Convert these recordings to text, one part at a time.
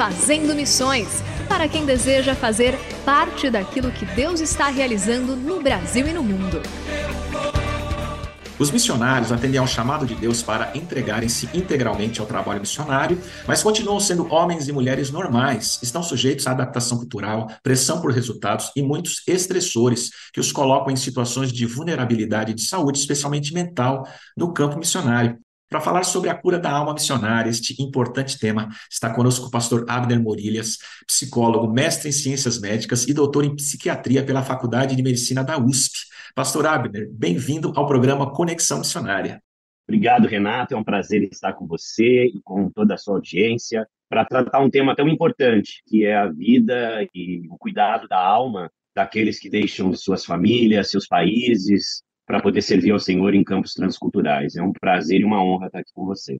Fazendo Missões para quem deseja fazer parte daquilo que Deus está realizando no Brasil e no mundo. Os missionários atendem ao chamado de Deus para entregarem-se integralmente ao trabalho missionário, mas continuam sendo homens e mulheres normais, estão sujeitos à adaptação cultural, pressão por resultados e muitos estressores que os colocam em situações de vulnerabilidade de saúde, especialmente mental, no campo missionário. Para falar sobre a cura da alma missionária, este importante tema, está conosco o pastor Abner Morilhas, psicólogo, mestre em ciências médicas e doutor em psiquiatria pela Faculdade de Medicina da USP. Pastor Abner, bem-vindo ao programa Conexão Missionária. Obrigado, Renato. É um prazer estar com você e com toda a sua audiência para tratar um tema tão importante, que é a vida e o cuidado da alma daqueles que deixam suas famílias, seus países, para poder servir ao Senhor em campos transculturais. É um prazer e uma honra estar aqui com você.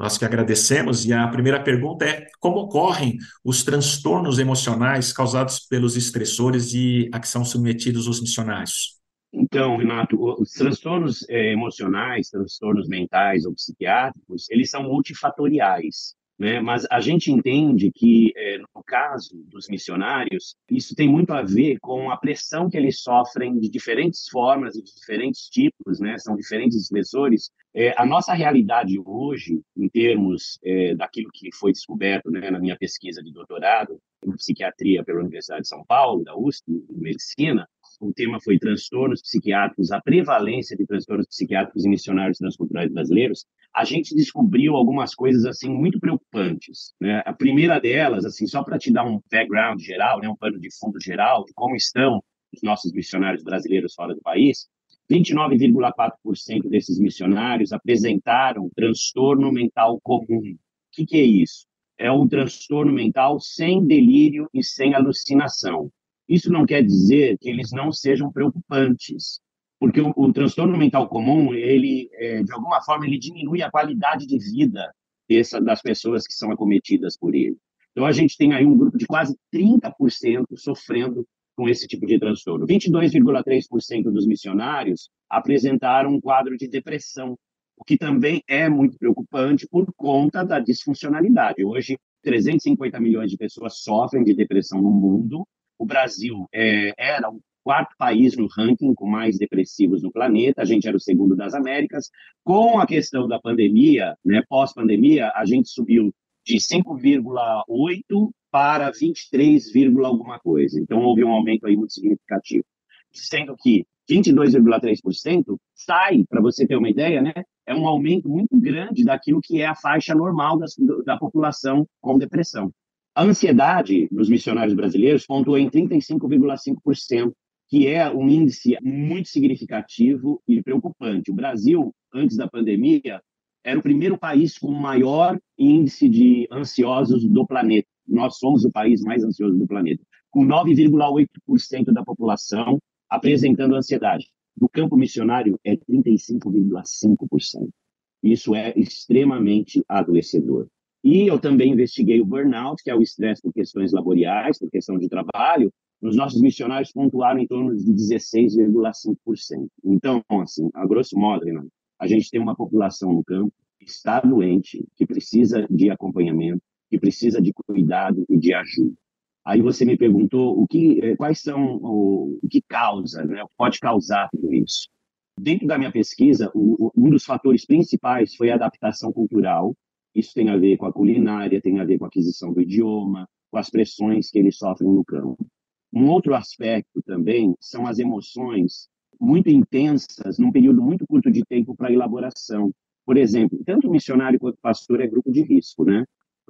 Nós que agradecemos, e a primeira pergunta é: como ocorrem os transtornos emocionais causados pelos estressores e a que são submetidos os missionários? Então, Renato, os transtornos eh, emocionais, transtornos mentais ou psiquiátricos, eles são multifatoriais. Né? Mas a gente entende que, é, no caso dos missionários, isso tem muito a ver com a pressão que eles sofrem de diferentes formas e de diferentes tipos, né? são diferentes expressores. É, a nossa realidade hoje, em termos é, daquilo que foi descoberto né, na minha pesquisa de doutorado em psiquiatria pela Universidade de São Paulo, da USP, em medicina, o tema foi transtornos psiquiátricos, a prevalência de transtornos psiquiátricos em missionários transculturais brasileiros, a gente descobriu algumas coisas assim muito preocupantes. Né? A primeira delas, assim, só para te dar um background geral, né, um pano de fundo geral de como estão os nossos missionários brasileiros fora do país, 29,4% desses missionários apresentaram transtorno mental comum. O que, que é isso? É um transtorno mental sem delírio e sem alucinação. Isso não quer dizer que eles não sejam preocupantes, porque o, o transtorno mental comum, ele, é, de alguma forma, ele diminui a qualidade de vida dessa, das pessoas que são acometidas por ele. Então, a gente tem aí um grupo de quase 30% sofrendo com esse tipo de transtorno. 22,3% dos missionários apresentaram um quadro de depressão, o que também é muito preocupante por conta da disfuncionalidade. Hoje, 350 milhões de pessoas sofrem de depressão no mundo Brasil é, era o quarto país no ranking com mais depressivos no planeta, a gente era o segundo das Américas. Com a questão da pandemia, né, pós-pandemia, a gente subiu de 5,8 para 23, alguma coisa. Então houve um aumento aí muito significativo. Sendo que 22,3% sai, para você ter uma ideia, né? É um aumento muito grande daquilo que é a faixa normal das, da população com depressão. A ansiedade nos missionários brasileiros pontuou em 35,5%, que é um índice muito significativo e preocupante. O Brasil, antes da pandemia, era o primeiro país com maior índice de ansiosos do planeta. Nós somos o país mais ansioso do planeta, com 9,8% da população apresentando ansiedade. No campo missionário, é 35,5%. Isso é extremamente adoecedor. E eu também investiguei o burnout, que é o estresse por questões laboriais, por questão de trabalho. Os nossos missionários pontuaram em torno de 16,5%. Então, assim, a grosso modo, Renato, a gente tem uma população no campo que está doente, que precisa de acompanhamento, que precisa de cuidado e de ajuda. Aí você me perguntou o que, eh, quais são o, o que causa, né, pode causar tudo isso. Dentro da minha pesquisa, o, um dos fatores principais foi a adaptação cultural isso tem a ver com a culinária, tem a ver com a aquisição do idioma, com as pressões que eles sofrem no campo. Um outro aspecto também são as emoções muito intensas num período muito curto de tempo para elaboração. Por exemplo, tanto missionário quanto pastor é grupo de risco, né?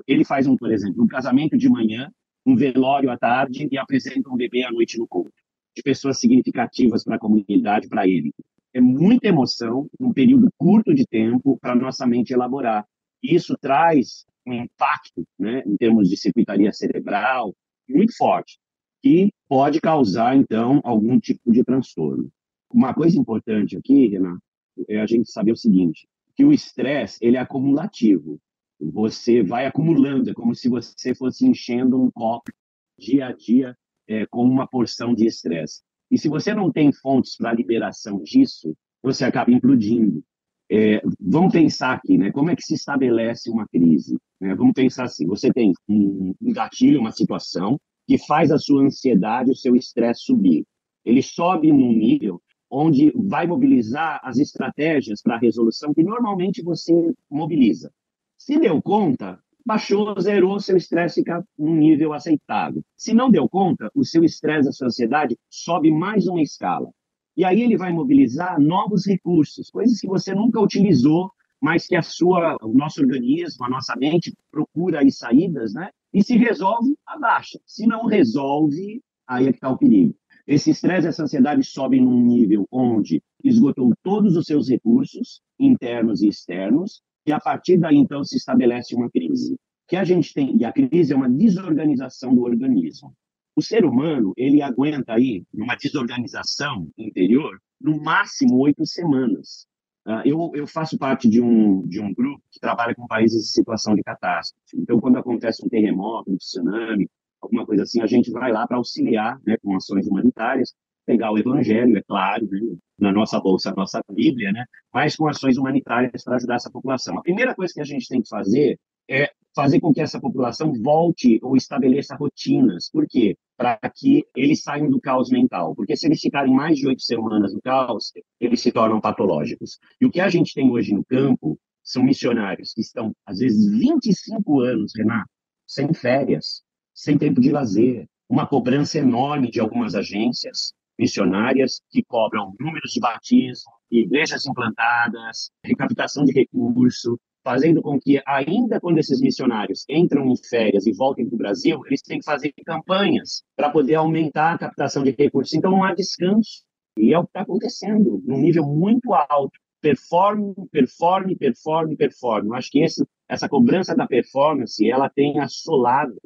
Ele faz um, por exemplo, um casamento de manhã, um velório à tarde e apresenta um bebê à noite no culto, de pessoas significativas para a comunidade, para ele. É muita emoção num período curto de tempo para nossa mente elaborar. Isso traz um impacto, né, em termos de circuitaria cerebral, muito forte, que pode causar, então, algum tipo de transtorno. Uma coisa importante aqui, Renato, é a gente saber o seguinte, que o estresse, ele é acumulativo. Você vai acumulando, é como se você fosse enchendo um copo dia a dia é, com uma porção de estresse. E se você não tem fontes para liberação disso, você acaba implodindo. É, vamos pensar aqui, né? Como é que se estabelece uma crise? Né? Vamos pensar assim: você tem um, um gatilho, uma situação que faz a sua ansiedade, o seu estresse subir. Ele sobe num nível onde vai mobilizar as estratégias para a resolução que normalmente você mobiliza. Se deu conta, baixou, zerou, seu estresse fica num nível aceitável. Se não deu conta, o seu estresse, a sua ansiedade sobe mais uma escala. E aí ele vai mobilizar novos recursos, coisas que você nunca utilizou, mas que a sua, o nosso organismo, a nossa mente procura aí saídas, né? E se resolve, abaixa. Se não resolve, aí é que está o perigo. Esse estresse, essa ansiedade sobem num nível onde esgotou todos os seus recursos, internos e externos, e a partir daí, então, se estabelece uma crise. Que a gente tem, e a crise é uma desorganização do organismo. O ser humano, ele aguenta aí, numa desorganização interior, no máximo oito semanas. Uh, eu, eu, faço parte de um, de um grupo que trabalha com países em situação de catástrofe. Então, quando acontece um terremoto, um tsunami, alguma coisa assim, a gente vai lá para auxiliar né, com ações humanitárias, pegar o evangelho, é claro, né, na nossa bolsa, a nossa Bíblia, né, mas com ações humanitárias para ajudar essa população. A primeira coisa que a gente tem que fazer é fazer com que essa população volte ou estabeleça rotinas. Por quê? Para que eles saiam do caos mental. Porque se eles ficarem mais de oito semanas no caos, eles se tornam patológicos. E o que a gente tem hoje no campo são missionários que estão, às vezes, 25 anos, Renato, sem férias, sem tempo de lazer, uma cobrança enorme de algumas agências missionárias que cobram números de batismo, igrejas implantadas, recaptação de recurso, fazendo com que, ainda quando esses missionários entram em férias e voltem para o Brasil, eles têm que fazer campanhas para poder aumentar a captação de recursos. Então, não há descanso. E é o que está acontecendo, num nível muito alto. Performe, performe, performe, performe. Acho que esse, essa cobrança da performance, ela tem assolado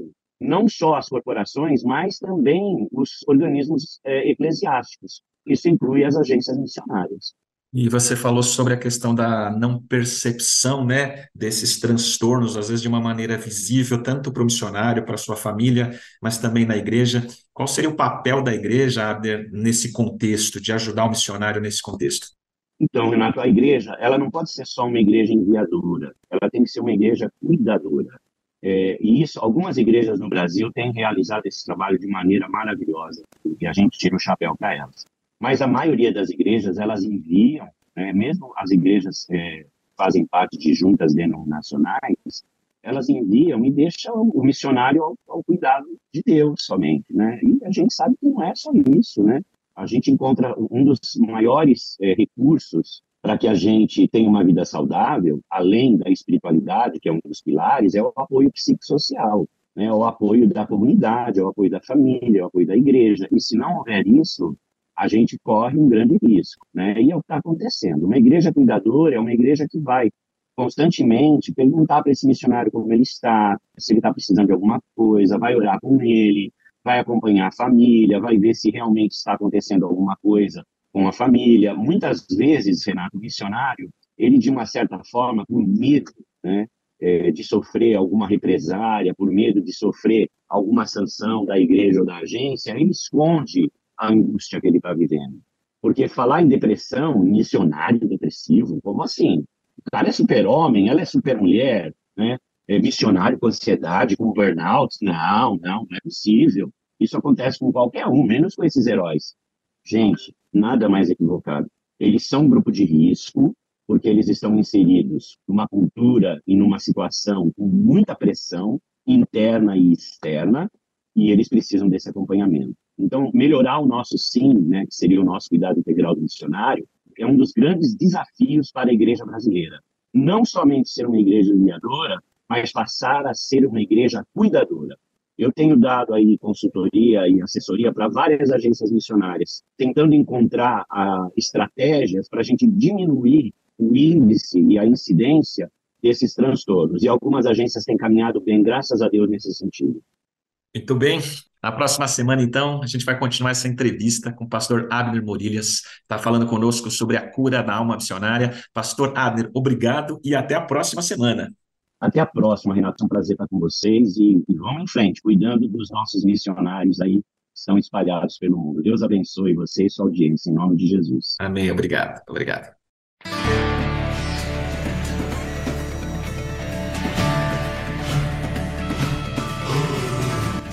não só as corporações, mas também os organismos é, eclesiásticos. Isso inclui as agências missionárias. E você falou sobre a questão da não percepção, né, desses transtornos, às vezes de uma maneira visível, tanto para o missionário, para a sua família, mas também na igreja. Qual seria o papel da igreja, Abner, nesse contexto, de ajudar o missionário nesse contexto? Então, Renato, a igreja, ela não pode ser só uma igreja enviadora, ela tem que ser uma igreja cuidadora. É, e isso, algumas igrejas no Brasil têm realizado esse trabalho de maneira maravilhosa, e a gente tira o chapéu para elas. Mas a maioria das igrejas, elas enviam, né, mesmo as igrejas é, fazem parte de juntas denominacionais, elas enviam e deixam o missionário ao, ao, cuidado de Deus somente, né? E a gente sabe que não é só isso, né? A gente encontra um dos maiores é, recursos para que a gente tenha uma vida saudável, além da espiritualidade, que é um dos pilares, é o apoio psicossocial, né? É o apoio da comunidade, é o apoio da família, é o apoio da igreja. E se não houver isso, a gente corre um grande risco, né? E é o que está acontecendo. Uma igreja cuidadora é uma igreja que vai constantemente perguntar para esse missionário como ele está, se ele está precisando de alguma coisa, vai orar com ele, vai acompanhar a família, vai ver se realmente está acontecendo alguma coisa com a família. Muitas vezes, Renato, o missionário, ele de uma certa forma, com medo, né? é, de sofrer alguma represária, por medo de sofrer alguma sanção da igreja ou da agência, ele esconde a angústia que ele está vivendo. Porque falar em depressão, missionário depressivo, como assim? O cara é super-homem, ela é super-mulher, né? É missionário com ansiedade, com burnout? Não, não, não é possível. Isso acontece com qualquer um, menos com esses heróis. Gente, nada mais equivocado. Eles são um grupo de risco, porque eles estão inseridos numa cultura e numa situação com muita pressão interna e externa, e eles precisam desse acompanhamento. Então, melhorar o nosso sim, né, que seria o nosso cuidado integral do missionário, é um dos grandes desafios para a igreja brasileira. Não somente ser uma igreja mediadora, mas passar a ser uma igreja cuidadora. Eu tenho dado aí consultoria e assessoria para várias agências missionárias, tentando encontrar ah, estratégias para a gente diminuir o índice e a incidência desses transtornos. E algumas agências têm caminhado bem, graças a Deus, nesse sentido. Muito bem. Na próxima semana, então, a gente vai continuar essa entrevista com o pastor Abner Morilhas, está falando conosco sobre a cura da alma missionária. Pastor Abner, obrigado e até a próxima semana. Até a próxima, Renato. É um prazer estar com vocês e, e vamos em frente, cuidando dos nossos missionários aí que estão espalhados pelo mundo. Deus abençoe você e sua audiência, em nome de Jesus. Amém. Obrigado. Obrigado.